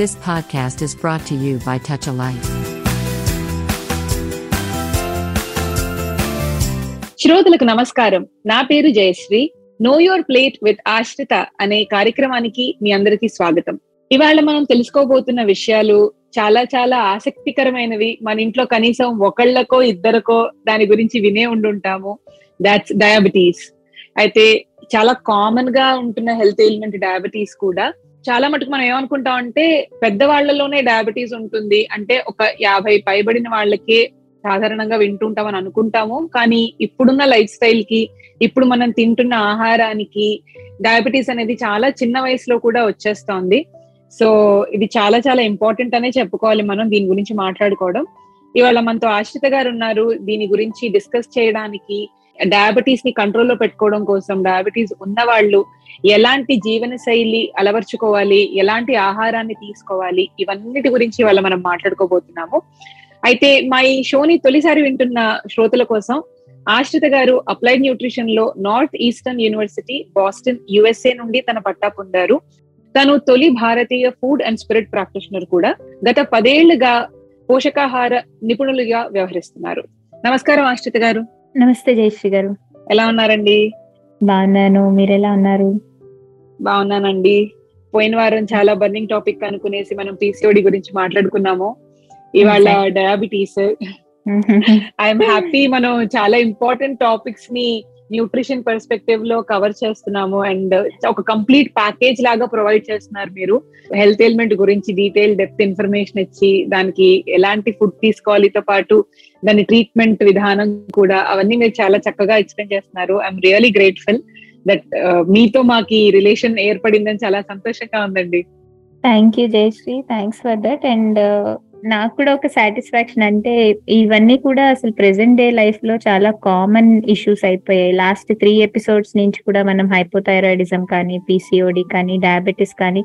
This podcast is brought to you by Touch a Light. శ్రోతలకు నమస్కారం. నా పేరు Jayashree. Know your plate with Ashritha అనే కార్యక్రమానికి మీ అందరికీ స్వాగతం. ఇవాళ మనం తెలుసుకోబోతున్న విషయాలు చాలా చాలా ఆసక్తికరమైనవి. మన ఇంట్లో కనీసం ఒకళ్ళకో ఇద్దరికో దాని గురించి వినే ఉండుంటాము. దాట్స్ డయాబెటీస్ అయితే చాలా కామన్గా ఉంటున్న హెల్త్ ఎలిమెంట్ డయాబెటీస్ కూడా చాలా మటుకు మనం ఏమనుకుంటాం అంటే పెద్దవాళ్ళలోనే డయాబెటీస్ ఉంటుంది. అంటే ఒక యాభై పైబడిన వాళ్ళకే సాధారణంగా వింటుంటాం అని అనుకుంటాము. కానీ ఇప్పుడున్న లైఫ్ స్టైల్కి ఇప్పుడు మనం తింటున్న ఆహారానికి డయాబెటీస్ అనేది చాలా చిన్న వయసులో కూడా వచ్చేస్తోంది. సో ఇది చాలా చాలా ఇంపార్టెంట్ అనే చెప్పుకోవాలి మనం దీని గురించి మాట్లాడుకోవడం. ఇవాళ మనతో ఆశ్రిత గారు ఉన్నారు. దీని గురించి డిస్కస్ చేయడానికి డయాబెటీస్ని కంట్రోల్లో పెట్టుకోవడం కోసం డయాబెటీస్ ఉన్న వాళ్ళు ఎలాంటి జీవన శైలి అలవర్చుకోవాలి ఎలాంటి ఆహారాన్ని తీసుకోవాలి ఇవన్నిటి గురించి వాళ్ళ మనం మాట్లాడుకోబోతున్నాము. అయితే మా ఈ షోని తొలిసారి వింటున్న శ్రోతల కోసం ఆశ్రిత గారు applied న్యూట్రిషన్లో north eastern university Boston USA నుండి తన పట్టా పొందారు. తను తొలి భారతీయ ఫుడ్ అండ్ స్పిరిట్ ప్రాక్టీషనర్ కూడా. గత పదేళ్ళుగా పోషకాహార నిపుణులుగా వ్యవహరిస్తున్నారు. నమస్కారం ఆశ్రిత గారు. నమస్తే జయశ్రీ గారు. ఎలా ఉన్నారండి? బాగున్నాను. మీరు ఎలా ఉన్నారు? బాగున్నానండి. పోయిన వారం చాలా బర్నింగ్ టాపిక్ అనుకునేసి మనం పీసీఓడి గురించి మాట్లాడుకున్నాము. ఇవాళ డయాబెటీస్ ఐఎమ్ హ్యాపీ మనం చాలా ఇంపార్టెంట్ టాపిక్స్ని న్యూట్రిషన్ పర్స్పెక్టివ్లో కవర్ చేస్తున్నాము అండ్ ఒక కంప్లీట్ ప్యాకేజ్ లాగా ప్రొవైడ్ చేస్తున్నారు మీరు. హెల్త్ ఎలిమెంట్ గురించి డీటెయిల్ డెప్త్ ఇన్ఫర్మేషన్ ఇచ్చి దానికి ఎలాంటి ఫుడ్ తీసుకోవాలితో పాటు దాని ట్రీట్మెంట్ విధానం కూడా అవన్నీ మీరు చాలా చక్కగా ఎక్స్ప్లెయిన్ చేస్తున్నారు. ఐఎమ్ రియలీ గ్రేట్ఫుల్ దట్ మీతో మాకు ఈ రిలేషన్ ఏర్పడిందని చాలా సంతోషంగా ఉందండి. Thank you Jayashree thanks for that and నాకు కూడా ఒక సాటిస్ఫాక్షన్ అంటే ఇవన్నీ కూడా అసలు ప్రెసెంట్ డే లైఫ్లో చాలా కామన్ ఇష్యూస్ అయిపోయాయి. లాస్ట్ త్రీ ఎపిసోడ్స్ నుంచి కూడా మనం హైపోథైరాయిడిజం కానీ పీసీఓడి కానీ డయాబెటీస్ కానీ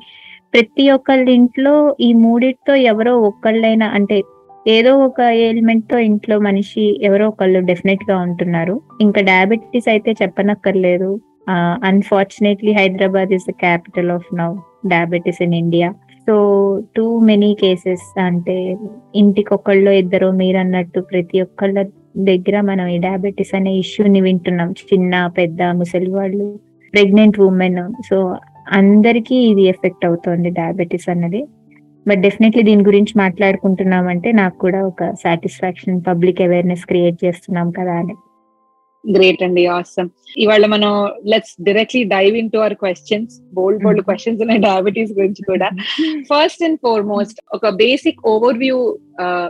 ప్రతి ఒక్కళ్ళ ఇంట్లో ఈ మూడిటితో ఎవరో ఒక్కళ్ళైనా అంటే ఏదో ఒక ఎలిమెంట్తో ఇంట్లో మనిషి ఎవరో ఒకళ్ళు డెఫినెట్గా ఉంటున్నారు. ఇంకా డయాబెటీస్ అయితే చెప్పనక్కర్లేదు. Unfortunately Hyderabad is the capital of now diabetes in India so too many cases అంటే ఇంటికి ఒకళ్ళు ఇద్దరు మీరు అన్నట్టు ప్రతి ఒక్కళ్ళ దగ్గర మనం ఈ డయాబెటీస్ అనే ఇష్యూని వింటున్నాం. చిన్న పెద్ద ముసలి వాళ్ళు ప్రెగ్నెంట్ ఉమెన్ సో అందరికీ ఇది ఎఫెక్ట్ అవుతుంది డయాబెటీస్ అన్నది. బట్ డెఫినెట్లీ దీని గురించి మాట్లాడుకుంటున్నాం అంటే నాకు కూడా ఒక సాటిస్ఫాక్షన్ పబ్లిక్ అవేర్నెస్ క్రియేట్ చేస్తున్నాం కదా అని. గ్రేట్ అండి ఆసమ్ ఇవాళ మనం let's directly dive in to our questions bold bold questions ఉన్నాయి డయాబెటీస్ గురించి కూడా. ఫస్ట్ అండ్ ఫార్మోస్ట్ ఒక బేసిక్ ఓవర్ వ్యూ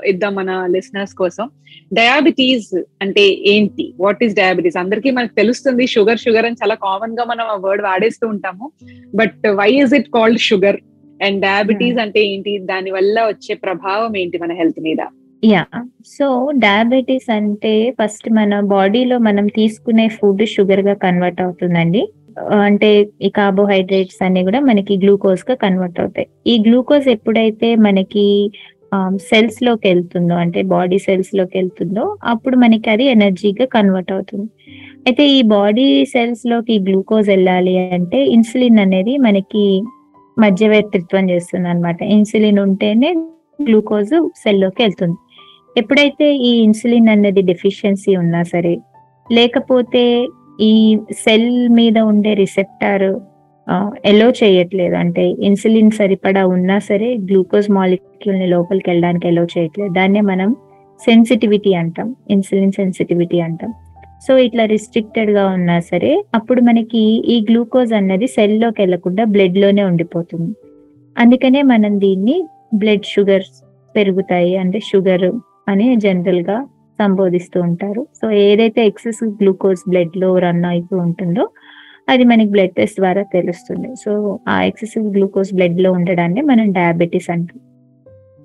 ఇద్దాం మన లిసనర్స్ కోసం. డయాబెటీస్ అంటే ఏంటి? వాట్ ఈస్ డయాబెటీస్ అందరికీ మనకు తెలుస్తుంది షుగర్ షుగర్ అని చాలా కామన్గా మనం ఆ వర్డ్ వాడేస్తూ ఉంటాము. But why is it called sugar and diabetes అంటే ఏంటి? దాని వల్ల వచ్చే ప్రభావం ఏంటి మన హెల్త్ మీద? యా సో డయాబెటీస్ అంటే ఫస్ట్ మన బాడీలో మనం తీసుకునే ఫుడ్ షుగర్గా కన్వర్ట్ అవుతుందండి. అంటే ఈ కార్బోహైడ్రేట్స్ అన్ని కూడా మనకి గ్లూకోజ్గా కన్వర్ట్ అవుతాయి. ఈ గ్లూకోజ్ ఎప్పుడైతే మనకి um, సెల్స్లోకి వెళ్తుందో అంటే బాడీ సెల్స్లోకి వెళ్తుందో అప్పుడు మనకి అది ఎనర్జీగా కన్వర్ట్ అవుతుంది. అయితే ఈ బాడీ సెల్స్లోకి గ్లూకోజ్ వెళ్ళాలి అంటే ఇన్సులిన్ అనేది మనకి మధ్యవర్తిత్వం చేస్తుంది అనమాట ఇన్సులిన్ ఉంటేనే గ్లూకోజ్ సెల్లోకి వెళ్తుంది. ఎప్పుడైతే ఈ ఇన్సులిన్ అనేది డెఫిషియన్సీ ఉన్నా సరే లేకపోతే ఈ సెల్ మీద ఉండే రిసెప్టార్ ఎలో చేయట్లేదు. అంటే ఇన్సులిన్ సరిపడా ఉన్నా సరే గ్లూకోజ్ మాలిక్యూల్ని లోపలికి వెళ్ళడానికి ఎలో చేయట్లేదు. దాన్నే మనం సెన్సిటివిటీ అంటాం. ఇన్సులిన్ సెన్సిటివిటీ అంటాం. సో ఇట్లా రిస్ట్రిక్టెడ్గా ఉన్నా సరే అప్పుడు మనకి ఈ గ్లూకోజ్ అన్నది సెల్లోకి వెళ్ళకుండా బ్లడ్లోనే ఉండిపోతుంది. అందుకనే మనం దీన్ని బ్లడ్ షుగర్స్ పెరుగుతాయి. అంటే షుగర్ అని జనరల్గా సంబోధిస్తూ ఉంటారు. సో ఏదైతే ఎక్సెస్ గ్లూకోజ్ బ్లడ్లో రన్ అవుతూ ఉంటుందో అది మనకి బ్లడ్ టెస్ట్ ద్వారా తెలుస్తుంది. సో ఆ ఎక్సెసివ్ గ్లూకోజ్ బ్లడ్లో ఉండడాన్ని మనం డయాబెటీస్ అంటాం.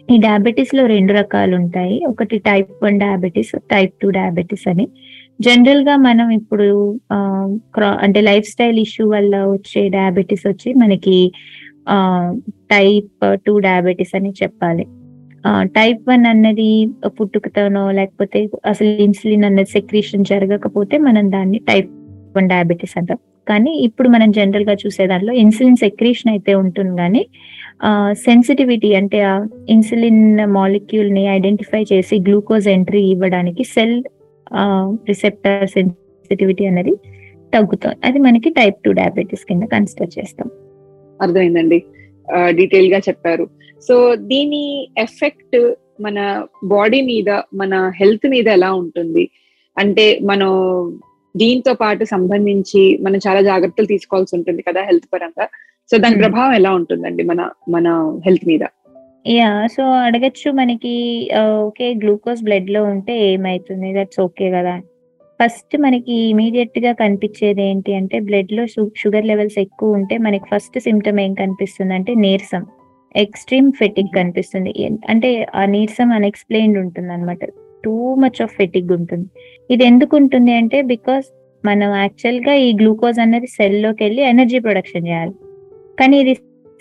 ఈ డయాబెటీస్లో రెండు రకాలు ఉంటాయి. ఒకటి type one diabetes type two diabetes అని. జనరల్గా మనం ఇప్పుడు అంటే లైఫ్ స్టైల్ ఇష్యూ వల్ల వచ్చే డయాబెటీస్ వచ్చి మనకి టైప్ టూ డయాబెటీస్ అని చెప్పాలి. టైప్ వన్ అన్నది పుట్టుకతోనో లేకపోతే అసలు ఇన్సులిన్ అన్నది సెక్రీషన్ జరగకపోతే మనం దాన్ని టైప్ వన్ డయాబెటీస్ అంటాం. కానీ ఇప్పుడు మనం జనరల్గా చూసే దాంట్లో ఇన్సులిన్ సెక్రీషన్ అయితే ఉంటుంది కానీ సెన్సిటివిటీ అంటే ఆ ఇన్సులిన్ మాలిక్యూల్ని ఐడెంటిఫై చేసి గ్లూకోజ్ ఎంట్రీ ఇవ్వడానికి సెల్ రిసెప్టర్ సెన్సిటివిటీ అనేది తగ్గుతుంది. అది మనకి టైప్ టూ డయాబెటీస్ కింద కన్సిడర్ చేస్తాం. అర్థమైందండి. డీటెయిల్గా చెప్పారు. సో దీని ఎఫెక్ట్ మన బాడీ మీద మన హెల్త్ మీద ఎలా ఉంటుంది? అంటే మనం దీంతో పాటు సంబంధించి మనం చాలా జాగ్రత్తలు తీసుకోవాల్సి ఉంటుంది కదా హెల్త్ పరంగా. సో దాని. ప్రభావం ఎలా ఉంటుందండి మన మన హెల్త్ మీద? యా సో అడగచ్చు మనకి ఓకే గ్లూకోజ్ బ్లడ్లో ఉంటే ఏమైతుంది? దట్స్ ఓకే కదా. ఫస్ట్ మనకి ఇమీడియట్గా కనిపించేది ఏంటి అంటే బ్లడ్లో షుగర్ లెవెల్స్ ఎక్కువ ఉంటే మనకి ఫస్ట్ సిమ్టమ్ ఏం కనిపిస్తుంది అంటే నీరసం. ఎక్స్ట్రీమ్ ఫెటిక్ కనిపిస్తుంది. అంటే ఆ నీరసం అన్ఎక్స్ప్లెయిన్డ్ ఉంటుంది అనమాట టూ మచ్ ఆఫ్ ఫెటిక్ ఉంటుంది. ఇది ఎందుకు ఉంటుంది అంటే బికాస్ మనం యాక్చువల్గా ఈ గ్లూకోజ్ అనేది సెల్లోకి వెళ్ళి ఎనర్జీ ప్రొడక్షన్ చేయాలి. కానీ ఇది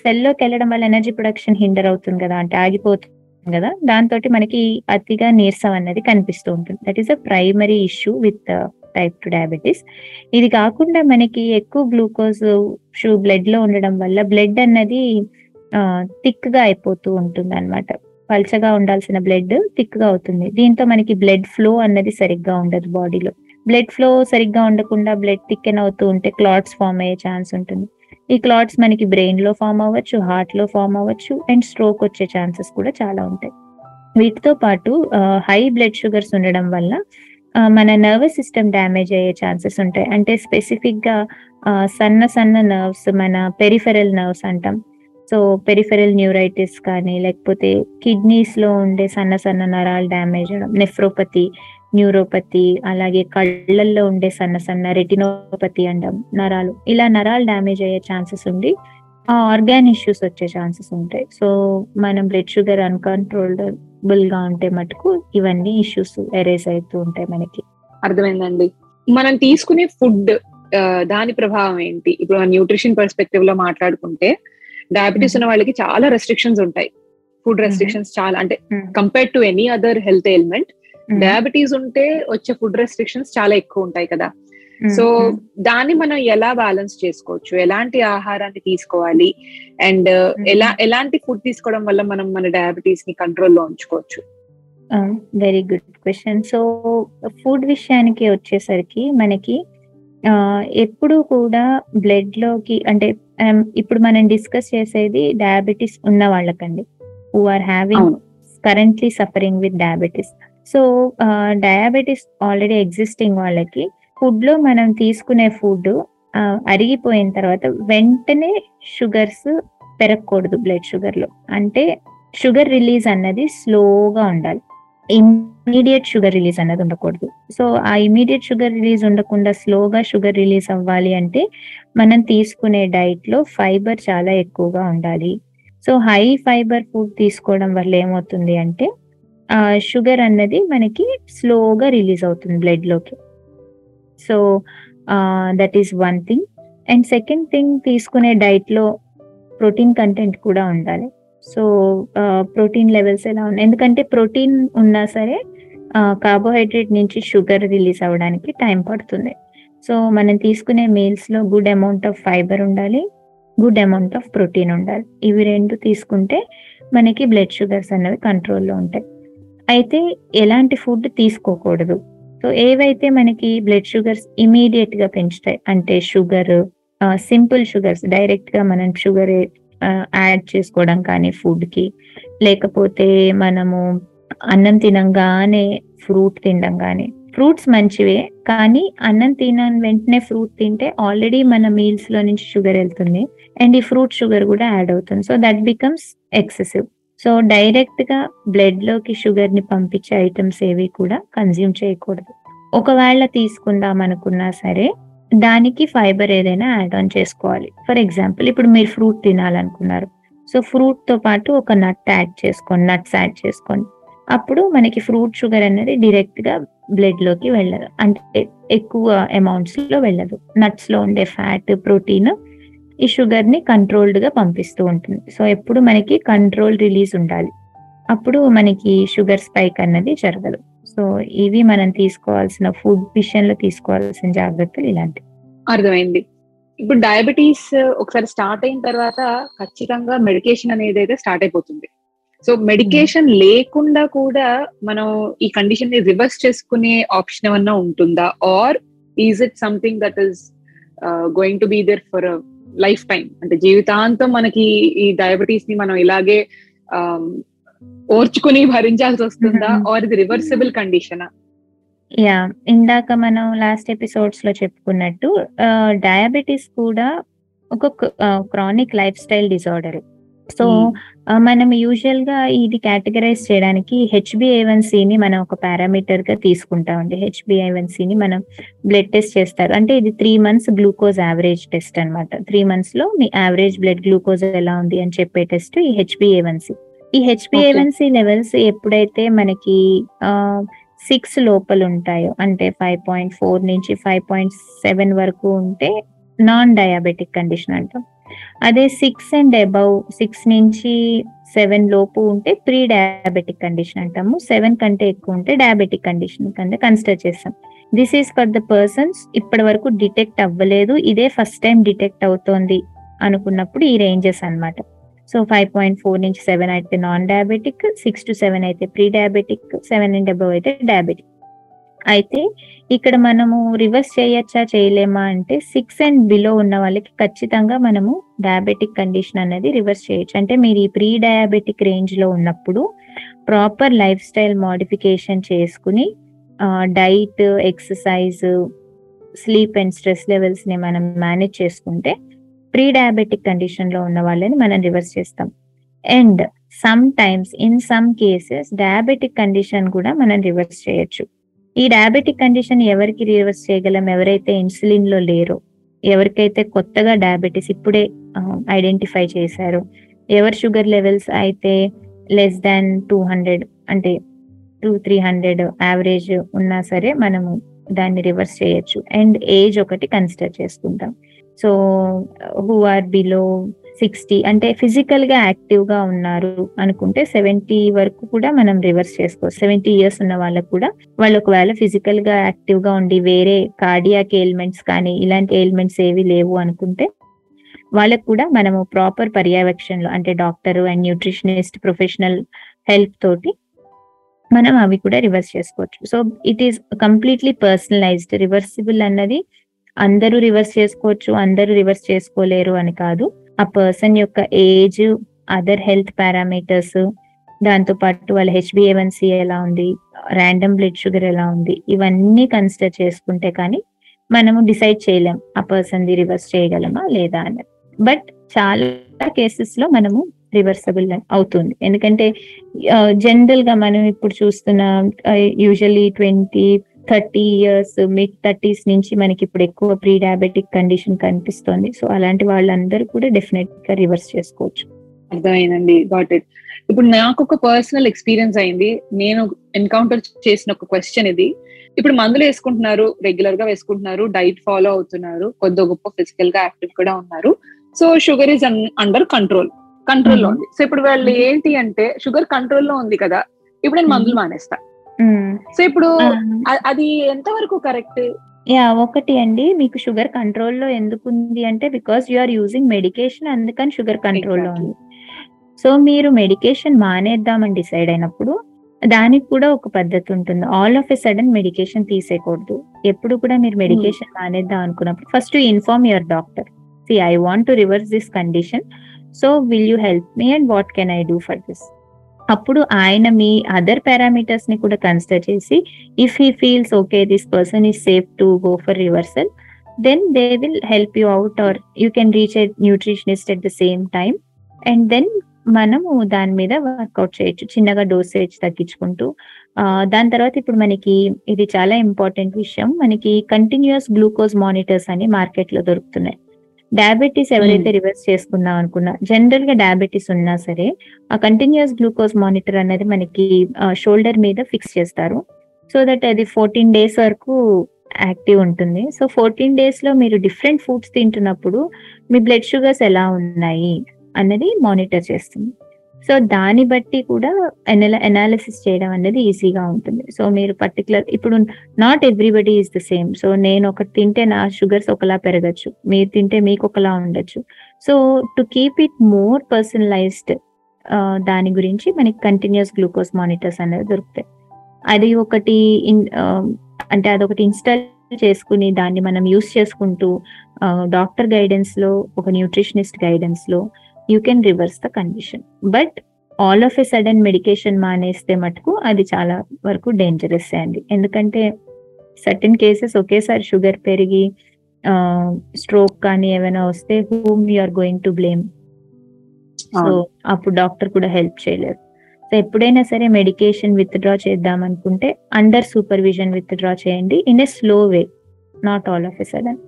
సెల్లోకి వెళ్ళడం వల్ల ఎనర్జీ ప్రొడక్షన్ హిండర్ అవుతుంది కదా అంటే ఆగిపోతుంది కదా దాంతో మనకి అతిగా నీరసం అనేది కనిపిస్తూ ఉంటుంది. That is a primary issue with type two diabetes ఇది కాకుండా మనకి ఎక్కువ గ్లూకోజ్ షూ బ్లడ్లో ఉండడం వల్ల బ్లడ్ అన్నది థిక్గా అయిపోతూ ఉంటుంది అనమాట పల్చగా ఉండాల్సిన బ్లడ్ థిక్గా అవుతుంది. దీంతో మనకి బ్లడ్ ఫ్లో అన్నది సరిగ్గా ఉండదు బాడీలో. బ్లడ్ ఫ్లో సరిగ్గా ఉండకుండా బ్లడ్ థిక్కెన్ అవుతూ ఉంటే క్లాట్స్ ఫామ్ అయ్యే ఛాన్స్ ఉంటుంది. ఈ క్లాట్స్ మనకి బ్రెయిన్లో ఫామ్ అవ్వచ్చు హార్ట్లో ఫామ్ అవ్వచ్చు అండ్ స్ట్రోక్ వచ్చే ఛాన్సెస్ కూడా చాలా ఉంటాయి. వీటితో పాటు హై బ్లడ్ షుగర్స్ ఉండడం వల్ల మన నర్వస్ సిస్టమ్ డ్యామేజ్ అయ్యే ఛాన్సెస్ ఉంటాయి. అంటే స్పెసిఫిక్గా సన్న సన్న నర్వ్స్ మన పెరిఫెరల్ నర్వ్స్ అంటాం. సో పెరిఫెరల్ న్యూరైటిస్ కానీ లేకపోతే కిడ్నీస్లో ఉండే సన్న సన్న నరాలు డ్యామేజ్ అవడం నెఫ్రోపతి న్యూరోపతి అలాగే కళ్ళల్లో ఉండే సన్న సన్న రెటినోపతి అండం నరాలు ఇలా నరాలు డ్యామేజ్ అయ్యే ఛాన్సెస్ ఉండి ఆ ఆర్గాన్ ఇష్యూస్ వచ్చే ఛాన్సెస్ ఉంటాయి. సో మనం బ్లడ్ షుగర్ అన్కంట్రోలబుల్గా ఉంటే మటుకు ఇవన్నీ ఇష్యూస్ ఎరేజ్ అవుతూ ఉంటాయి మనకి. అర్థమైందండి. మనం తీసుకునే ఫుడ్ దాని ప్రభావం ఏంటి? ఇప్పుడు న్యూట్రిషన్ పర్స్పెక్టివ్లో మాట్లాడుకుంటే డయాబెటీస్ ఉన్న వాళ్ళకి చాలా రెస్ట్రిక్షన్స్ ఉంటాయి. ఫుడ్ రెస్ట్రిక్షన్స్ చాలా అంటే compare to any other health element diabetes ఉంటే వచ్చే ఫుడ్ రెస్ట్రిక్షన్స్ చాలా ఎక్కువ ఉంటాయి కదా. సో దాన్ని మనం ఎలా బ్యాలెన్స్ చేసుకోవచ్చు? ఎలాంటి ఆహారాన్ని తీసుకోవాలి? అండ్ ఎలా ఎలాంటి ఫుడ్ తీసుకోవడం వల్ల మనం మన డయాబెటీస్ని కంట్రోల్లో ఉంచుకోవచ్చు? Very good question so food విషయానికి వచ్చేసరికి మనకి ఎప్పుడు కూడా బ్లడ్లోకి అంటే ఇప్పుడు మనం డిస్కస్ చేసేది డయాబెటీస్ ఉన్న వాళ్ళకండి. Who are having. Currently suffering with diabetes so diabetes already existing వాళ్ళకి ఫుడ్లో మనం తీసుకునే ఫుడ్ అరిగిపోయిన తర్వాత వెంటనే షుగర్స్ పెరగకూడదు బ్లడ్ షుగర్లో. అంటే షుగర్ రిలీజ్ అన్నది స్లోగా ఉండాలి. ఇమ్మీడియట్ షుగర్ రిలీజ్ అన్నది ఉండకూడదు. సో ఆ ఇమీడియట్ షుగర్ రిలీజ్ ఉండకుండా స్లోగా షుగర్ రిలీజ్ అవ్వాలి అంటే మనం తీసుకునే డైట్లో ఫైబర్ చాలా ఎక్కువగా ఉండాలి. సో హై ఫైబర్ ఫుడ్ తీసుకోవడం వల్ల ఏమవుతుంది అంటే ఆ షుగర్ అన్నది మనకి స్లోగా రిలీజ్ అవుతుంది బ్లడ్లోకి so that is one thing and second thing తీసుకునే డైట్లో ప్రోటీన్ కంటెంట్ కూడా ఉండాలి. సో ప్రోటీన్ లెవెల్స్ ఎలా ఉన్నాయి? ఎందుకంటే ప్రోటీన్ ఉన్నా సరే కార్బోహైడ్రేట్ నుంచి షుగర్ రిలీజ్ అవ్వడానికి టైం పడుతుంది. సో మనం తీసుకునే మీల్స్లో గుడ్ అమౌంట్ ఆఫ్ ఫైబర్ ఉండాలి గుడ్ అమౌంట్ ఆఫ్ ప్రోటీన్ ఉండాలి. ఇవి రెండు తీసుకుంటే మనకి బ్లడ్ షుగర్స్ అనేవి కంట్రోల్లో ఉంటాయి. అయితే ఎలాంటి ఫుడ్ తీసుకోకూడదు. సో ఏవైతే మనకి బ్లడ్ షుగర్స్ ఇమీడియట్గా పెంచుతాయి అంటే షుగర్ సింపుల్ షుగర్స్ డైరెక్ట్గా మనం షుగర్ యాడ్ చేసుకోవడం కానీ ఫుడ్కి లేకపోతే మనము అన్నం తినంగానే ఫ్రూట్ తినడం కానీ. ఫ్రూట్స్ మంచివే కానీ అన్నం తినని వెంటనే ఫ్రూట్ తింటే ఆల్రెడీ మన మీల్స్లో నుంచి షుగర్ వెళ్తుంది. అండ్ ఈ ఫ్రూట్ షుగర్ కూడా యాడ్ అవుతుంది. So that becomes excessive so డైరెక్ట్గా బ్లడ్లోకి షుగర్ని పంపించే ఐటమ్స్ ఏవి కూడా కన్జ్యూమ్ చేయకూడదు. ఒకవేళ తీసుకుందాం అనుకున్నా సరే దానికి ఫైబర్ ఏదైనా యాడ్ ఆన్ చేసుకోవాలి. ఫర్ ఎగ్జాంపుల్ ఇప్పుడు మీరు ఫ్రూట్ తినాలనుకున్నారు. సో ఫ్రూట్తో పాటు ఒక నట్ యాడ్ చేసుకోండి నట్స్ యాడ్ చేసుకోండి. అప్పుడు మనకి ఫ్రూట్ షుగర్ అనేది డైరెక్ట్గా బ్లడ్లోకి వెళ్ళదు. అంటే ఎక్కువ అమౌంట్స్లో వెళ్ళదు. నట్స్లో ఉండే ఫ్యాట్ ప్రోటీన్ ఈ షుగర్ని కంట్రోల్డ్గా పంపిస్తూ ఉంటుంది. సో ఎప్పుడు మనకి కంట్రోల్ రిలీజ్ ఉండాలి. అప్పుడు మనకి షుగర్ స్పైక్ అన్నది జరగదు. సో ఇవి మనం తీసుకోవాల్సిన ఫుడ్ విషయంలో తీసుకోవాల్సిన జాగ్రత్తలు ఇలాంటివి. అర్థమైంది. ఇప్పుడు డయాబెటీస్ ఒకసారి స్టార్ట్ అయిన తర్వాత ఖచ్చితంగా మెడికేషన్ అనేది అయితే స్టార్ట్ అయిపోతుంది. సో మెడికేషన్ లేకుండా కూడా మనం ఈ కండిషన్ని రివర్స్ చేసుకునే ఆప్షన్ ఏమన్నా ఉంటుందా? Or is it something that is going to be there for lifetime అంటే జీవితాంతం మనకి ఈ డయాబెటీస్ని మనం ఇలాగే um, ఓర్చుకుని భరించాల్సి వస్తుందా. ఆర్ ఇది రివర్సిబుల్ కండిషనా యా ఇందాక మనం లాస్ట్ ఎపిసోడ్స్లో చెప్పుకున్నట్టు డయాబెటీస్ కూడా ఒక chronic lifestyle disorder so మనం యూజువల్గా ఇది కేటగరైజ్ చేయడానికి హెచ్బిఏవన్సీ ని మనం ఒక పారామీటర్గా తీసుకుంటామండి హెచ్బిఐవన్సీ ని మనం బ్లడ్ టెస్ట్ చేస్తారు. అంటే ఇది three months glucose average test అన్నమాట. త్రీ మంత్స్లో మీ యావరేజ్ బ్లడ్ గ్లూకోజ్ ఎలా ఉంది అని చెప్పే టెస్ట్ ఈ హెచ్బిఏవన్సీ ఈ హెచ్బిఏవన్సీ లెవెల్స్ ఎప్పుడైతే మనకి సిక్స్ లోపల ఉంటాయో అంటే ఫైవ్ పాయింట్ ఫోర్ నుంచి ఫైవ్ పాయింట్ సెవెన్ వరకు ఉంటే నాన్ డయాబెటిక్ కండిషన్ అంటాం. అదే సిక్స్ అండ్ అబౌవ్ సిక్స్ నుంచి సెవెన్ లోపు ఉంటే ప్రీ డయాబెటిక్ కండిషన్ అంటాము. సెవెన్ కంటే ఎక్కువ ఉంటే డయాబెటిక్ కండిషన్ కింద కన్సిడర్ చేస్తాం. This is for the persons ఇప్పటి వరకు డిటెక్ట్ అవ్వలేదు. ఇదే ఫస్ట్ టైం డిటెక్ట్ అవుతోంది అనుకున్నప్పుడు ఈ రేంజెస్ అన్నమాట. సో ఫైవ్ పాయింట్ ఫోర్ నుంచి సెవెన్ అయితే non diabetic six to seven అయితే pre diabetic seven and above అయితే డయాబెటిక్ అయితే ఇక్కడ మనము రివర్స్ చేయొచ్చా చేయలేమా అంటే సిక్స్ అండ్ బిలో ఉన్న వాళ్ళకి ఖచ్చితంగా మనము డయాబెటిక్ కండిషన్ అనేది రివర్స్ చేయొచ్చు. అంటే మీరు ఈ ప్రీ డయాబెటిక్ రేంజ్లో ఉన్నప్పుడు ప్రాపర్ లైఫ్ స్టైల్ మోడిఫికేషన్ చేసుకుని diet exercise sleep and stress లెవెల్స్ని మనం మేనేజ్ చేసుకుంటే ప్రీ డయాబెటిక్ కండిషన్లో ఉన్న వాళ్ళని మనం రివర్స్ చేస్తాం. And sometimes in some cases diabetic condition కూడా మనం రివర్స్ చేయొచ్చు. ఈ డయాబెటిక్ కండిషన్ ఎవరికి రివర్స్ చేయగలం? ఎవరైతే ఇన్సులిన్లో లేరో ఎవరికైతే కొత్తగా డయాబెటీస్ ఇప్పుడే ఐడెంటిఫై చేశారో ఎవరి షుగర్ లెవెల్స్ అయితే లెస్ దాన్ టూ హండ్రెడ్ అంటే టూ త్రీ హండ్రెడ్ యావరేజ్ ఉన్నా సరే మనము దాన్ని రివర్స్ చేయొచ్చు. అండ్ ఏజ్ ఒకటి కన్సిడర్ చేసుకుంటాం. So who are below sixty అంటే ఫిజికల్గా యాక్టివ్గా ఉన్నారు అనుకుంటే సెవెంటీ వరకు కూడా మనం రివర్స్ చేసుకోవచ్చు సెవెంటీ ఇయర్స్ ఉన్న వాళ్ళకు కూడా వాళ్ళు ఒకవేళ ఫిజికల్గా యాక్టివ్గా ఉండి వేరే కార్డియాక్ ఎయిల్మెంట్స్ కానీ ఇలాంటి ఎయిల్మెంట్స్ ఏవి లేవు అనుకుంటే వాళ్ళకు కూడా మనము ప్రాపర్ పర్యవేక్షణలో అంటే doctor and nutritionist professional help తోటి మనం అవి కూడా రివర్స్ చేసుకోవచ్చు. So it is completely personalised reversible అన్నది అందరూ రివర్స్ చేసుకోవచ్చు అందరూ రివర్స్ చేసుకోలేరు అని కాదు. ఆ పర్సన్ యొక్క ఏజ్ అదర్ హెల్త్ పారామీటర్స్ దాంతో పాటు వాళ్ళ హెచ్బిఏవన్సీ ఎలా ఉంది ర్యాండమ్ బ్లడ్ షుగర్ ఎలా ఉంది ఇవన్నీ కన్సిడర్ చేసుకుంటే కానీ మనము డిసైడ్ చేయలేం ఆ పర్సన్ ది రివర్స్ చేయగలమా లేదా అని. బట్ చాలా కేసెస్లో మనము రివర్సబుల్ అవుతుంది. ఎందుకంటే జనరల్గా మనం ఇప్పుడు చూస్తున్న usually twenty thirty years mid thirties నుంచి మనకి ఇప్పుడు ఎక్కువ ప్రీ డయాబెటిక్ కండిషన్ కనిపిస్తుంది. సో అలాంటి వాళ్ళందరూ కూడా డెఫినెట్గా రివర్స్ చేసుకోవచ్చు. అర్థమైందండి. గాట్ ఇట్ ఇప్పుడు నాకు ఒక పర్సనల్ ఎక్స్పీరియన్స్ అయింది. నేను ఎన్కౌంటర్ చేసిన ఒక క్వశ్చన్ ఇది. ఇప్పుడు మందులు వేసుకుంటున్నారు రెగ్యులర్గా వేసుకుంటున్నారు డైట్ ఫాలో అవుతున్నారు కొద్ది గొప్ప ఫిజికల్గా యాక్టివ్ కూడా ఉన్నారు. So sugar is under control కంట్రోల్లో ఉంది. సో ఇప్పుడు వాళ్ళు ఏంటి అంటే షుగర్ కంట్రోల్లో ఉంది కదా. ఇప్పుడు నేను మందులు మానేస్తా. సో ఇప్పుడు అ- అది ఎంత వరకు కరెక్ట్? యా ఒకటి అండి. మీకు షుగర్ కంట్రోల్లో ఎందుకు ఉంది అంటే because you are using medication అందుకని షుగర్ కంట్రోల్లో Exactly. ఉంది. సో మీరు మెడికేషన్ మానేద్దామని డిసైడ్ అయినప్పుడు దానికి కూడా ఒక పద్ధతి ఉంటుంది. All of a sudden medication తీసేయకూడదు. ఎప్పుడు కూడా మీరు మెడికేషన్ మానేద్దాం అనుకున్నప్పుడు first inform your doctor. See I want to reverse this condition so will you help me and what can I do for this అప్పుడు ఆయన మీ అదర్ పారామీటర్స్ని కూడా కన్సిడర్ చేసి if he feels okay this person is safe to go for reversal then they will help you out or you can reach a nutritionist at the same time and then మనము దాని మీద work out చేయొచ్చు చిన్నగా dosage తగ్గించుకుంటూ. దాని తర్వాత ఇప్పుడు మనకి ఇది చాలా ఇంపార్టెంట్ విషయం. మనకి కంటిన్యూస్ గ్లూకోజ్ మానిటర్స్ అని మార్కెట్లో దొరుకుతున్నాయి. డయాబెటీస్ ఎవరైతే రివర్స్ చేసుకుందాం అనుకున్నా జనరల్గా డయాబెటీస్ ఉన్నా సరే ఆ కంటిన్యూస్ గ్లూకోజ్ మానిటర్ అనేది మనకి షోల్డర్ మీద ఫిక్స్ చేస్తారు. సో దట్ అది ఫోర్టీన్ డేస్ వరకు యాక్టివ్ ఉంటుంది. సో ఫోర్టీన్ డేస్లో మీరు డిఫరెంట్ ఫుడ్స్ తింటున్నప్పుడు మీ బ్లడ్ షుగర్స్ ఎలా ఉన్నాయి అన్నది మానిటర్ చేస్తుంది. సో దాన్ని బట్టి కూడా ఎనాలిసిస్ చేయడం అనేది ఈజీగా ఉంటుంది. సో మీరు పర్టికులర్ ఇప్పుడు not everybody is the same so నేను ఒకటి తింటే నా షుగర్స్ ఒకలా పెరగచ్చు. మీరు తింటే మీకు ఒకలా ఉండొచ్చు. So to keep it more personalised దాని గురించి మనకి కంటిన్యూస్ గ్లూకోజ్ మానిటర్స్ అనేవి దొరుకుతాయి. అది ఒకటి ఇన్- అంటే అదొకటి ఇన్స్టాల్ చేసుకుని దాన్ని మనం యూస్ చేసుకుంటూ డాక్టర్ గైడెన్స్లో ఒక nutritionist గైడెన్స్లో you can reverse the condition but all of a sudden medication మానేస్తే మటుకు అది చాలా వరకు డేంజరస్ అండి. ఎందుకంటే సర్టన్ కేసెస్ ఒకేసారి షుగర్ పెరిగి స్ట్రోక్ కానీ ఏమైనా వస్తే whom are going to blame so. అప్పుడు డాక్టర్ కూడా హెల్ప్ చేయలేరు సో ఎప్పుడైనా సరే మెడికేషన్ విత్ డ్రా చేద్దాం అనుకుంటే అండర్ సూపర్విజన్ విత్ డ్రా చేయండి in a slow way not all of a sudden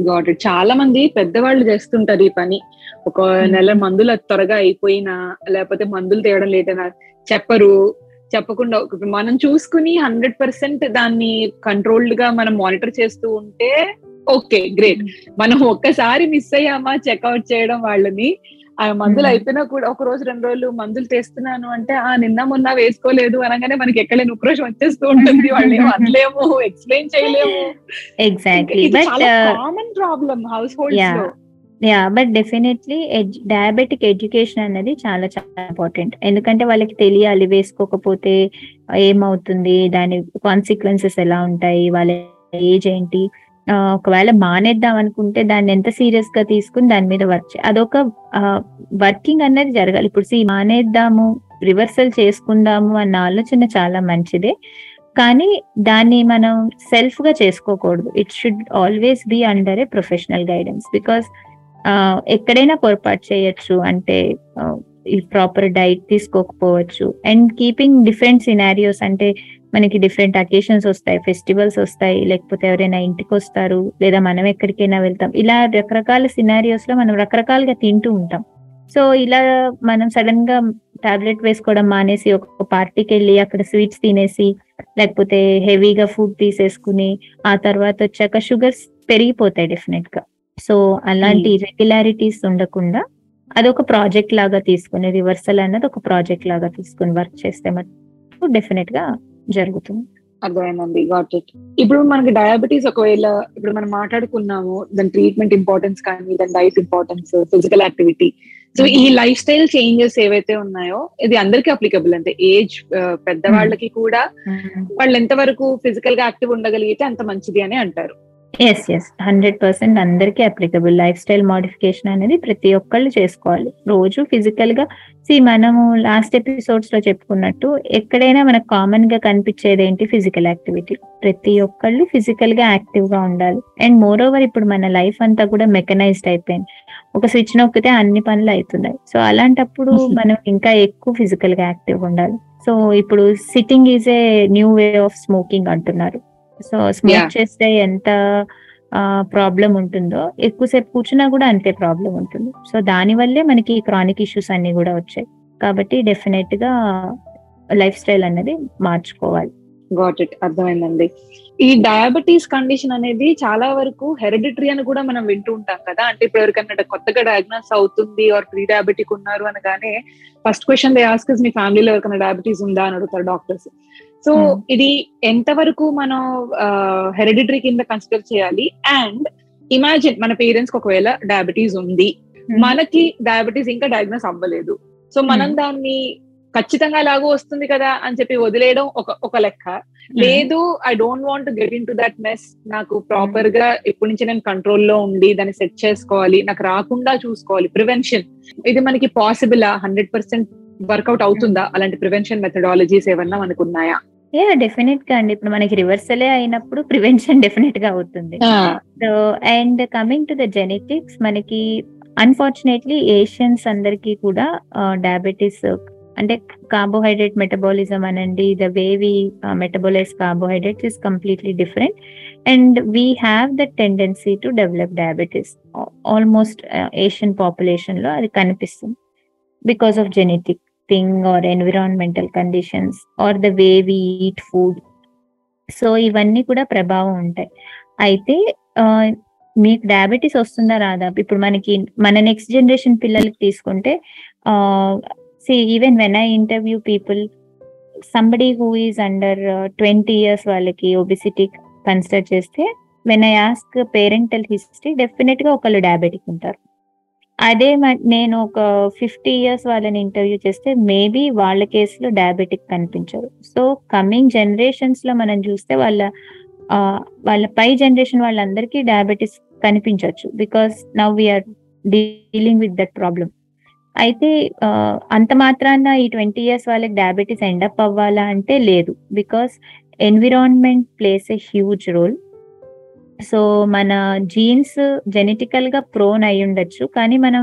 got చాలా మంది పెద్దవాళ్ళు చేస్తుంటారు ఈ పని. ఒక నెల మందులు త్వరగా అయిపోయినా లేకపోతే మందులు తేవడం లేట్ అయినా చెప్పరు. చెప్పకుండా మనం చూసుకుని హండ్రెడ్ పర్సెంట్ దాన్ని కంట్రోల్డ్గా మనం మానిటర్ చేస్తూ ఉంటే ఓకే గ్రేట్ మనం ఒక్కసారి మిస్ అయ్యామా చెక్అవుట్ చేయడం వాళ్ళని? ఆ మందులు. అయిపోయినా కూడా ఒక రోజు రెండు రోజులు మందులు తెస్తున్నాను అంటే ఆ నిన్న మొన్న వేసుకోలేదు అనగానే మనకి ఎక్కడలేని ఉక్రోషం వచ్చేస్తూ ఉంటుంది. వాళ్ళు ఏం అనలేము ఎక్స్ప్లెయిన్ చేయలేము. Exactly but common problem households. లో. Yeah but definitely diabetic education అనేది చాలా చాలా ఇంపార్టెంట్ ఎందుకంటే వాళ్ళకి తెలియాలి వేసుకోకపోతే ఏమవుతుంది దాని కాన్సిక్వెన్సెస్ ఎలా ఉంటాయి వాళ్ళ ఏజ్ ఏంటి. ఒకవేళ మానేద్దాం అనుకుంటే దాన్ని ఎంత సీరియస్గా తీసుకుని దాని మీద వర్క్ చే అదొక వర్కింగ్ అనేది జరగాలి. ఇప్పుడు సీ మానేద్దాము రివర్సల్ చేసుకుందాము అన్న ఆలోచన చాలా మంచిదే. కానీ దాన్ని మనం సెల్ఫ్గా చేసుకోకూడదు. It should always be under a professional guidance because ఎక్కడైనా పొరపాటు చేయొచ్చు. అంటే ఈ ప్రాపర్ డైట్ తీసుకోకపోవచ్చు. అండ్ కీపింగ్ డిఫరెంట్ సినారియోస్ అంటే మనకి డిఫరెంట్ అకేషన్స్ వస్తాయి ఫెస్టివల్స్ వస్తాయి లేకపోతే ఎవరైనా ఇంటికి వస్తారు లేదా మనం ఎక్కడికైనా వెళ్తాం. ఇలా రకరకాల సినారియోస్లో మనం రకరకాలుగా తింటూ ఉంటాం. సో ఇలా మనం సడన్గా టాబ్లెట్ వేసుకోవడం మానేసి ఒక పార్టీకి వెళ్ళి అక్కడ స్వీట్స్ తినేసి లేకపోతే హెవీగా ఫుడ్ తీసేసుకుని ఆ తర్వాత వచ్చాక షుగర్స్ పెరిగిపోతాయి డెఫినెట్గా. సో అలాంటి రెగ్యులారిటీస్ ఉండకుండా అదొక ప్రాజెక్ట్ లాగా తీసుకుని రివర్సల్ అన్నది ఒక ప్రాజెక్ట్ లాగా తీసుకుని వర్క్ చేస్తే మటుకు డెఫినెట్గా జరుగుతుంది. అర్థమైందండి. గాట్ ఇట్ ఇప్పుడు మనకి డయాబెటీస్ ఒకవేళ ఇప్పుడు మనం మాట్లాడుకున్నాము దాని ట్రీట్మెంట్ ఇంపార్టెన్స్ కానీ దాని diet importance physical activity so ఈ లైఫ్ స్టైల్ చేంజెస్ ఏవైతే ఉన్నాయో ఇది అందరికీ అప్లికబుల్ అంటే ఏజ్ పెద్దవాళ్ళకి కూడా వాళ్ళు ఎంత వరకు ఫిజికల్గా యాక్టివ్ ఉండగలిగితే అంత మంచిది అని అంటారు. ఎస్ ఎస్ హండ్రెడ్ పర్సెంట్ అందరికీ అప్లికబుల్ లైఫ్ స్టైల్ మోడిఫికేషన్ అనేది ప్రతి ఒక్కళ్ళు చేసుకోవాలి. రోజు ఫిజికల్గా సి మనము లాస్ట్ ఎపిసోడ్స్లో చెప్పుకున్నట్టు ఎక్కడైనా మనకు కామన్గా కనిపించేది ఏంటి? ఫిజికల్ యాక్టివిటీ ప్రతి ఒక్కళ్ళు ఫిజికల్గా యాక్టివ్గా ఉండాలి. అండ్ మోర్ ఓవర్ ఇప్పుడు మన లైఫ్ అంతా కూడా మెకనైజ్డ్ అయిపోయింది. ఒక స్విచ్ నొక్కితే అన్ని పనులు అవుతున్నాయి. సో అలాంటప్పుడు మనం ఇంకా ఎక్కువ ఫిజికల్గా యాక్టివ్ ఉండాలి. సో ఇప్పుడు sitting is a new way of smoking అంటున్నారు. So smoke. చేస్తే ఎంత ప్రాబ్లం ఉంటుందో ఎక్కువసేపు కూర్చున్నా కూడా అంతే ప్రాబ్లం ఉంటుంది. సో దాని వల్లే మనకి క్రానిక్ ఇష్యూస్ అన్ని కూడా వచ్చాయి. కాబట్టి డెఫినెట్గా లైఫ్ స్టైల్ అనేది మార్చుకోవాలి. గాట్ ఇట్ అర్థమైందండి. ఈ డయాబెటీస్ కండిషన్ అనేది చాలా వరకు హెరిడిటరీ అని కూడా మనం వింటూ ఉంటాం కదా. అంటే ఇప్పుడు ఎవరికన్నా కొత్తగా డయాగ్నోస్ అవుతుంది ఆర్ ప్రీ డయాబెటిక్ ఉన్నారు అనగానే first question they ask me ఫ్యామిలీలో ఎవరికైనా డయాబెటీస్ ఉందా అని అడుగుతారు డాక్టర్స్ సో Hmm. ఇది ఎంత వరకు మనం హెరిడిటరీ కింద కన్సిడర్ చేయాలి? అండ్ ఇమాజిన్ మన పేరెంట్స్ ఒకవేళ డయాబెటీస్ ఉంది. మనకి డయాబెటీస్ ఇంకా డయాగ్నోస్ అవ్వలేదు. సో మనం Hmm. దాన్ని ఖచ్చితంగా లాగూ వస్తుంది కదా అని చెప్పి వదిలేయడం ఒక ఒక లెక్క. లేదు I don't want get in to that mess నాకు ప్రాపర్గా ఇప్పటి నుంచి నేను కంట్రోల్లో ఉండి దాన్ని సెట్ చేసుకోవాలి. నాకు రాకుండా చూసుకోవాలి. ప్రివెన్షన్ ఇది మనకి పాసిబుల్ హండ్రెడ్ పర్సెంట్ వర్కౌట్ అవుతుందా? అలాంటి ప్రివెన్షన్ మెథడాలజీస్ ఏమన్నా మనకు ఉన్నాయా? యా డెఫినెట్గా అండి. ఇప్పుడు మనకి రివర్సలే అయినప్పుడు ప్రివెన్షన్ డెఫినెట్ గా అవుతుంది. So and coming to the genetics మనకి అన్ఫార్చునేట్లీ ఏషియన్స్ అందరికీ కూడా డయాబెటీస్ అంటే కార్బోహైడ్రేట్ మెటబాలిజం అనండి the way we metabolise carbohydrates is completely different and we have the tendency to develop diabetes almost Asian పాపులేషన్లో అది కనిపిస్తుంది. Because of genetic thing or environmental conditions or the way we eat food so ఇవన్నీ కూడా ప్రభావం ఉంటాయి. అయితే మీకు diabetes వస్తుందా రాదా? ఇప్పుడు మనకి మన నెక్స్ట్ జనరేషన్ పిల్లలకి తీసుకుంటే see even when I interview people somebody who is under twenty years వాళ్ళకి ఒబిసిటీ కన్సిడర్ చేస్తే when I ask parental history డెఫినెట్గా ఒకళ్ళు డయాబెటిక్ ఉంటారు. అదే మ- నేను ఒక ఫిఫ్టీ ఇయర్స్ వాళ్ళని ఇంటర్వ్యూ చేస్తే మేబీ వాళ్ళ కేసులో డయాబెటిక్ కనిపించరు సో కమింగ్ జనరేషన్స్లో మనం చూస్తే వాళ్ళ వాళ్ళ పై జనరేషన్ వాళ్ళందరికీ డయాబెటిస్ కనిపించవచ్చు because now we are dealing with that problem అయితే అంత మాత్రాన ఈ ట్వంటీ ఇయర్స్ వాళ్ళకి డయాబెటీస్ ఎండప్ అవ్వాలా అంటే లేదు. Because environment plays a huge role. So మన జీన్స్ జెనెటికల్గా ప్రోన్ అయి ఉండొచ్చు. కానీ మనం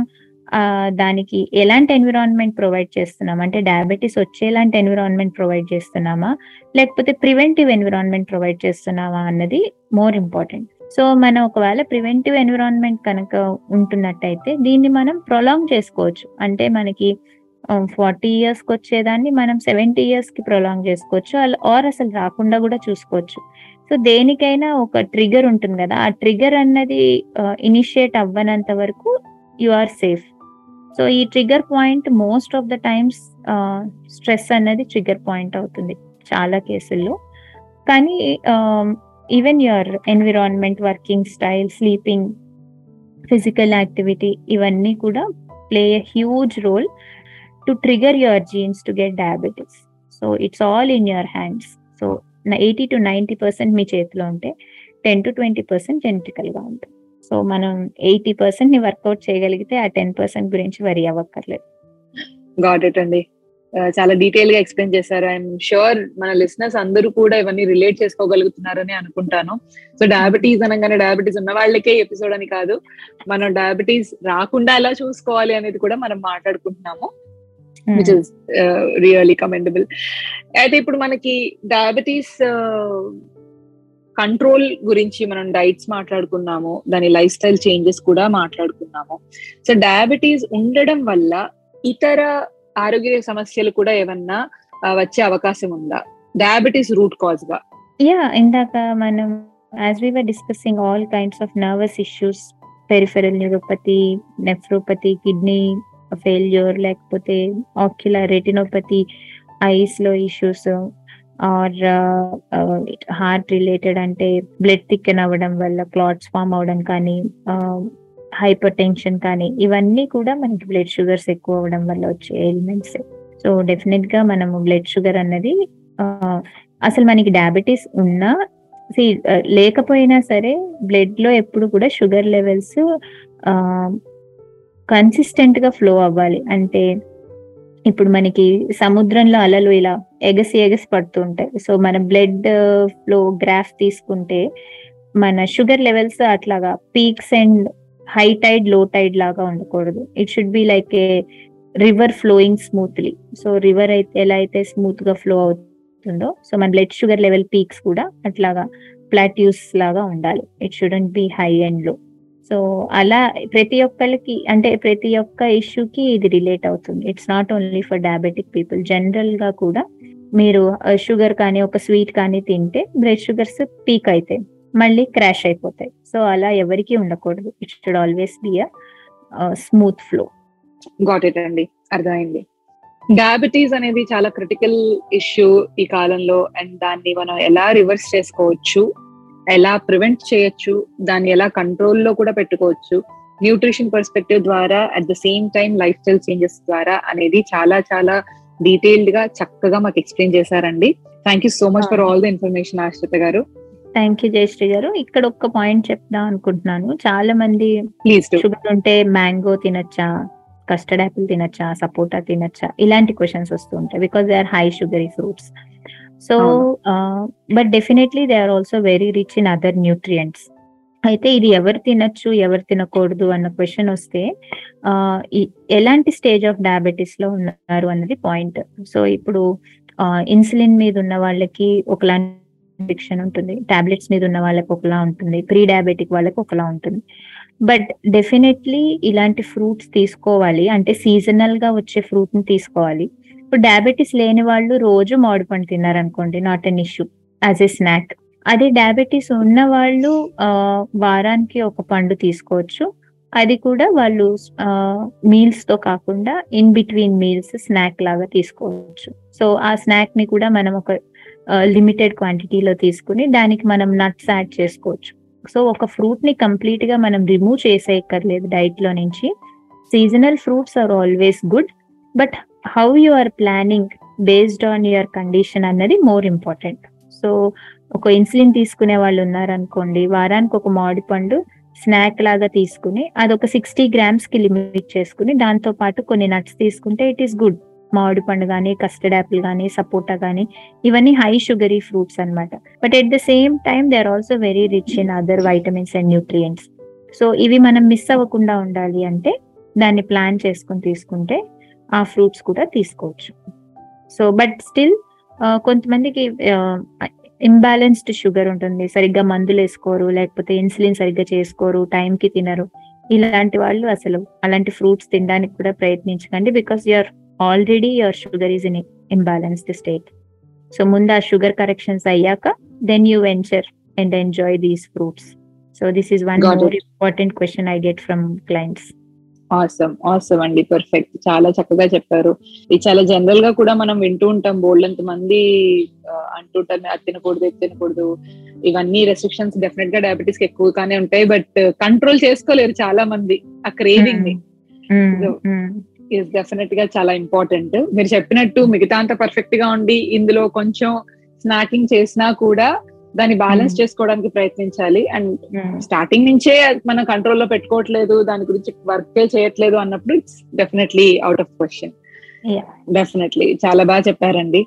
దానికి ఎలాంటి ఎన్విరాన్మెంట్ ప్రొవైడ్ చేస్తున్నాం అంటే డయాబెటీస్ వచ్చేలాంటి ఎన్విరాన్మెంట్ ప్రొవైడ్ చేస్తున్నామా? లేకపోతే ప్రివెంటివ్ ఎన్విరాన్మెంట్ ప్రొవైడ్ చేస్తున్నామా అన్నది మోర్ ఇంపార్టెంట్ సో మనం ఒకవేళ ప్రివెంటివ్ ఎన్విరాన్మెంట్ కనుక ఉంటున్నట్టయితే దీన్ని మనం ప్రొలాంగ్ చేసుకోవచ్చు. అంటే మనకి ఫార్టీ ఇయర్స్కి వచ్చేదాన్ని మనం సెవెంటీ ఇయర్స్కి ప్రొలాంగ్ చేసుకోవచ్చు. ఆర్ అసలు రాకుండా కూడా చూసుకోవచ్చు. సో దేనికైనా ఒక ట్రిగర్ ఉంటుంది కదా. ఆ ట్రిగర్ అన్నది ఇనిషియేట్ అవ్వనంత వరకు యు ఆర్ సేఫ్ సో ఈ trigger point most of the times stress అన్నది ట్రిగర్ పాయింట్ అవుతుంది చాలా కేసుల్లో. కానీ even your environment working style sleeping physical activity ఇవన్నీ కూడా play huge role to trigger your jeans to get diabetes so it's all in your hands so eighty to ninety percent మీ చేతిలో ఉంటే ten to twenty percent జెనెటికల్గా ఉంటుంది. So మనం eighty పర్సెంట్ని work out చేయగలిగితే ఆ ten percent గురించి వరి అవ్వక్కర్లేదు. గాట్ ఇట్ అండి. చాలా డీటెయిల్గా ఎక్స్ప్లెయిన్ చేశారు. ఐఎమ్ షూర్ మన లిసనర్స్ అందరూ కూడా ఇవన్నీ రిలేట్ చేసుకోగలుగుతున్నారని అనుకుంటాను. సో డయాబెటీస్ అనగానే డయాబెటీస్ ఉన్న వాళ్ళకే ఎపిసోడ్ అని కాదు. మనం డయాబెటీస్ రాకుండా ఎలా చూసుకోవాలి అనేది కూడా మనం మాట్లాడుకుంటున్నాము. విచ్ ఇస్ రియల్లీ కమెండబుల్ అయితే ఇప్పుడు మనకి డయాబెటీస్ కంట్రోల్ గురించి మనం డైట్స్ మాట్లాడుకున్నాము దాని లైఫ్ స్టైల్ చేంజెస్ కూడా మాట్లాడుకున్నాము. సో డయాబెటీస్ ఉండడం వల్ల ఇతర ఆరోగ్య సమస్యలు కూడా ఏమన్నా ఆ, వచ్చే అవకాశం ఉందా? Diabetes route కాజ్గా. యా ఇందాక మనం as we were discussing all kinds of nervous issues peripheral neuropathy nephropathy kidney failure లేకపోతే ఆక్యులర్ రెటినోపతి ఐస్లో ఇష్యూస్ ఆర్ హార్ట్ రిలేటెడ్ అంటే బ్లడ్ థిక్కన్ అవ్వడం వల్ల క్లాట్స్ ఫామ్ అవడం కానీ um, హైపర్ టెన్షన్ కానీ ఇవన్నీ కూడా మనకి బ్లడ్ షుగర్స్ ఎక్కువ అవ్వడం వల్ల వచ్చే ఎలిమెంట్స్ సో డెఫినెట్గా మనము బ్లడ్ షుగర్ అన్నది uh, అసలు మనకి డయాబెటీస్ ఉన్నా uh, లేకపోయినా సరే బ్లడ్లో ఎప్పుడు కూడా షుగర్ లెవెల్స్ కన్సిస్టెంట్గా ఫ్లో అవ్వాలి. అంటే ఇప్పుడు మనకి సముద్రంలో అలలు ఇలా ఎగసి ఎగసి పడుతూ ఉంటాయి. సో మన బ్లడ్ ఫ్లో గ్రాఫ్ తీసుకుంటే మన షుగర్ లెవెల్స్ అట్లాగా peaks and high tide low tide లాగా ఉండకూడదు. It should be like a river flowing smoothly so river అయితే ఎలా అయితే స్మూత్గా ఫ్లో అవుతుందో సో మన బ్లడ్ షుగర్ లెవెల్ పీక్స్ కూడా అట్లాగా ప్లాట్యూస్ లాగా ఉండాలి. It shouldn't be high and low so అలా ప్రతి ఒక్కరికి అంటే ప్రతి ఒక్క ఇష్యూకి ఇది రిలేట్ అవుతుంది. It's not only for diabetic people జనరల్గా కూడా మీరు షుగర్ కానీ ఒక స్వీట్ కానీ తింటే బ్లడ్ షుగర్స్ పీక్ అవుతాయి మళ్ళీ క్రాష్ అయిపోతాయి. సో అలా ఎవరికి ఉండకూడదు. It should always be a smooth flow got it అండి. అర్థమైంది. డయాబెటీస్ అనేది చాలా క్రిటికల్ ఇష్యూ ఈ కాలంలో. అండ్ దాన్ని మనం ఎలా రివర్స్ చేసుకోవచ్చు? ఎలా ప్రివెంట్ చేయొచ్చు దాన్ని ఎలా కంట్రోల్లో కూడా పెట్టుకోవచ్చు న్యూట్రిషన్ పర్స్పెక్టివ్ ద్వారా at the same time lifestyle changes ద్వారా అనేది చాలా చాలా డీటెయిల్డ్గా చక్కగా మాకు ఎక్స్ప్లెయిన్ చేశారండి. Thank you so much for all the information Ashritha గారు. థ్యాంక్ యూ జయశ్రీ గారు. ఇక్కడ ఒక్క పాయింట్ చెప్దాం అనుకుంటున్నాను. చాలా మంది షుగర్ ఉంటే మ్యాంగో తినొచ్చా కస్టర్డ్ యాపిల్ తినొచ్చా సపోటా తినొచ్చా ఇలాంటి క్వశ్చన్స్ వస్తూ ఉంటాయి. Because they are high sugary fruits so but definitely they are also very rich in other nutrients అయితే ఇది ఎవరు తినొచ్చు ఎవరు తినకూడదు అన్న క్వశ్చన్ వస్తే ఈ- ఎలాంటి స్టేజ్ ఆఫ్ డయాబెటీస్లో ఉన్నారు అన్నది పాయింట్ సో ఇప్పుడు ఇన్సులిన్ మీద ఉన్న వాళ్ళకి ఒకలాంటి ఉంటుంది టాబ్లెట్స్ మీద ఉన్న వాళ్ళకి ఒకలా ఉంటుంది ప్రీ డయాబెటిక్ వాళ్ళకి ఒకలా ఉంటుంది. బట్ డెఫినెట్లీ ఇలాంటి ఫ్రూట్స్ తీసుకోవాలి అంటే సీజనల్గా వచ్చే ఫ్రూట్ని తీసుకోవాలి. ఇప్పుడు డయాబెటీస్ లేని వాళ్ళు రోజు మామిడి పండు తిన్నారనుకోండి not an issue as a snack అదే డయాబెటీస్ ఉన్న వాళ్ళు ఆ, వారానికి ఒక పండు తీసుకోవచ్చు. అది కూడా వాళ్ళు మీల్స్తో కాకుండా ఇన్ బిట్వీన్ మీల్స్ స్నాక్ లాగా తీసుకోవచ్చు. సో ఆ స్నాక్ని కూడా మనం ఒక లిమిటెడ్ క్వాంటిటీలో తీసుకుని దానికి మనం నట్స్ యాడ్ చేసుకోవచ్చు. సో ఒక ఫ్రూట్ని కంప్లీట్గా మనం రిమూవ్ చేసేయక్కర్లేదు డైట్లో నుంచి. Seasonal fruits are always good but how you are planning based on your condition అన్నది మోర్ ఇంపార్టెంట్ సో ఒక ఇన్సులిన్ తీసుకునే వాళ్ళు ఉన్నారనుకోండి వారానికి ఒక మామిడి పండు స్నాక్ లాగా తీసుకుని అది ఒక సిక్స్టీ గ్రామ్స్కి లిమిట్ చేసుకుని దాంతో పాటు కొన్ని నట్స్ తీసుకుంటే ఇట్ ఈస్ గుడ్ మామిడి పండు కానీ కస్టర్డ్ యాపిల్ కానీ సపోటా కానీ ఇవన్నీ హై షుగరీ ఫ్రూట్స్ అన్నమాట. But at the same time they are also very rich in other vitamins and nutrients so ఇవి మనం మిస్ అవ్వకుండా ఉండాలి అంటే దాన్ని ప్లాన్ చేసుకుని తీసుకుంటే ఆ ఫ్రూట్స్ కూడా తీసుకోవచ్చు. సో బట్ స్టిల్ కొంతమందికి ఇంబ్యాలెన్స్డ్ షుగర్ ఉంటుంది. సరిగ్గా మందులు వేసుకోరు లేకపోతే ఇన్సులిన్ సరిగ్గా చేసుకోరు time కి తినరు. ఇలాంటి వాళ్ళు అసలు అలాంటి ఫ్రూట్స్ తినడానికి కూడా ప్రయత్నించకండి because your already your sugar is in imbalanced state so ముందు ఆ షుగర్ కరెక్షన్స్ అయ్యాక then you venture and enjoy these fruits so this is one more important question I get from clients awesome awesome అండి. Perfect చాలా చక్కగా చెప్పారు. ఇది చాలా జనరల్గా కూడా మనం వింటూ ఉంటాం. బోల్డ్ మంది ఆ, అంటుంటారు అది తినకూడదు ఇది తినకూడదు. ఇవన్నీ రెస్ట్రిక్షన్స్ డెఫినెట్గా డయాబెటీస్కి ఎక్కువగానే ఉంటాయి. బట్ కంట్రోల్ చేసుకోలేరు చాలా మంది ఆ క్రేవింగ్ని. ఇస్ డెఫినెట్గా చాలా ఇంపార్టెంట్ మీరు చెప్పినట్టు మిగతా అంతా పర్ఫెక్ట్గా ఉండి ఇందులో కొంచెం స్నాకింగ్ చేసినా కూడా దాన్ని బ్యాలెన్స్ Hmm. చేసుకోవడానికి ప్రయత్నించాలి. అండ్ స్టార్టింగ్ నుంచే అది మనం కంట్రోల్లో పెట్టుకోవట్లేదు దాని గురించి వర్క్ చేయట్లేదు అన్నప్పుడు it's definitely out of question. Definitely చాలా బాగా చెప్పారండి.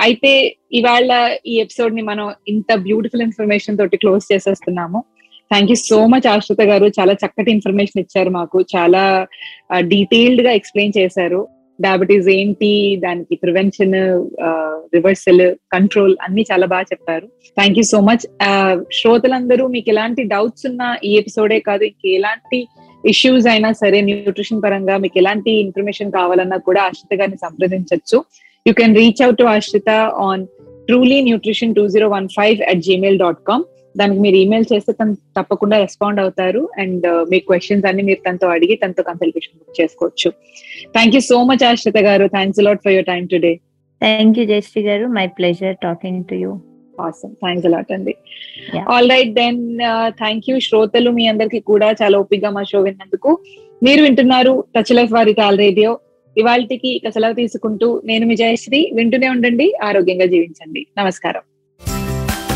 అయితే ఇవాళ ఈ ఎపిసోడ్ని మనం ఇంత బ్యూటిఫుల్ ఇన్ఫర్మేషన్ తోటి close చేసేస్తున్నాము. Thank you so much Ashritha గారు. చాలా చక్కటి ఇన్ఫర్మేషన్ ఇచ్చారు మాకు. చాలా డీటెయిల్డ్గా ఎక్స్ప్లెయిన్ చేశారు. డయాబెటీస్ ఏంటి దానికి ప్రివెన్షన్ రివర్సల్ కంట్రోల్ అన్ని చాలా బాగా చెప్పారు. థ్యాంక్ యూ సో మచ్ శ్రోతలందరూ మీకు ఎలాంటి డౌట్స్ ఉన్నా ఈ ఎపిసోడే కాదు ఇంక ఎలాంటి ఇష్యూస్ అయినా సరే న్యూట్రిషన్ పరంగా మీకు ఎలాంటి ఇన్ఫర్మేషన్ కావాలన్నా కూడా ఆశ్రిత గారిని సంప్రదించవచ్చు you can reach out to Ashritha on truly nutrition two zero one five at Gmail dot com దానికి మీరు ఈమెయిల్ చేస్తే తను తప్పకుండా రెస్పాండ్ అవుతారు. అండ్ మీ క్వశ్చన్స్ అన్ని మీరు తనతో అడిగి తనతో కన్సల్టేషన్ బుక్ చేసుకోవచ్చు. Thank you so much Ashritha గారు. Thanks lot for your time today thank you Jayashree గారు. My pleasure talking to you awesome thanks a lot అండి. All right then thank you శ్రోతలు. మీ అందరికి కూడా చాలా ఓపికగా మా షో విన్నందుకు. మీరు వింటున్నారు టచ్ లైఫ్ వారి టాల్ రేడియో ఇవాళకి ఇక సెలవు తీసుకుంటూ నేను మీ జయశ్రీ వింటూనే ఉండండి. ఆరోగ్యంగా జీవించండి. నమస్కారం.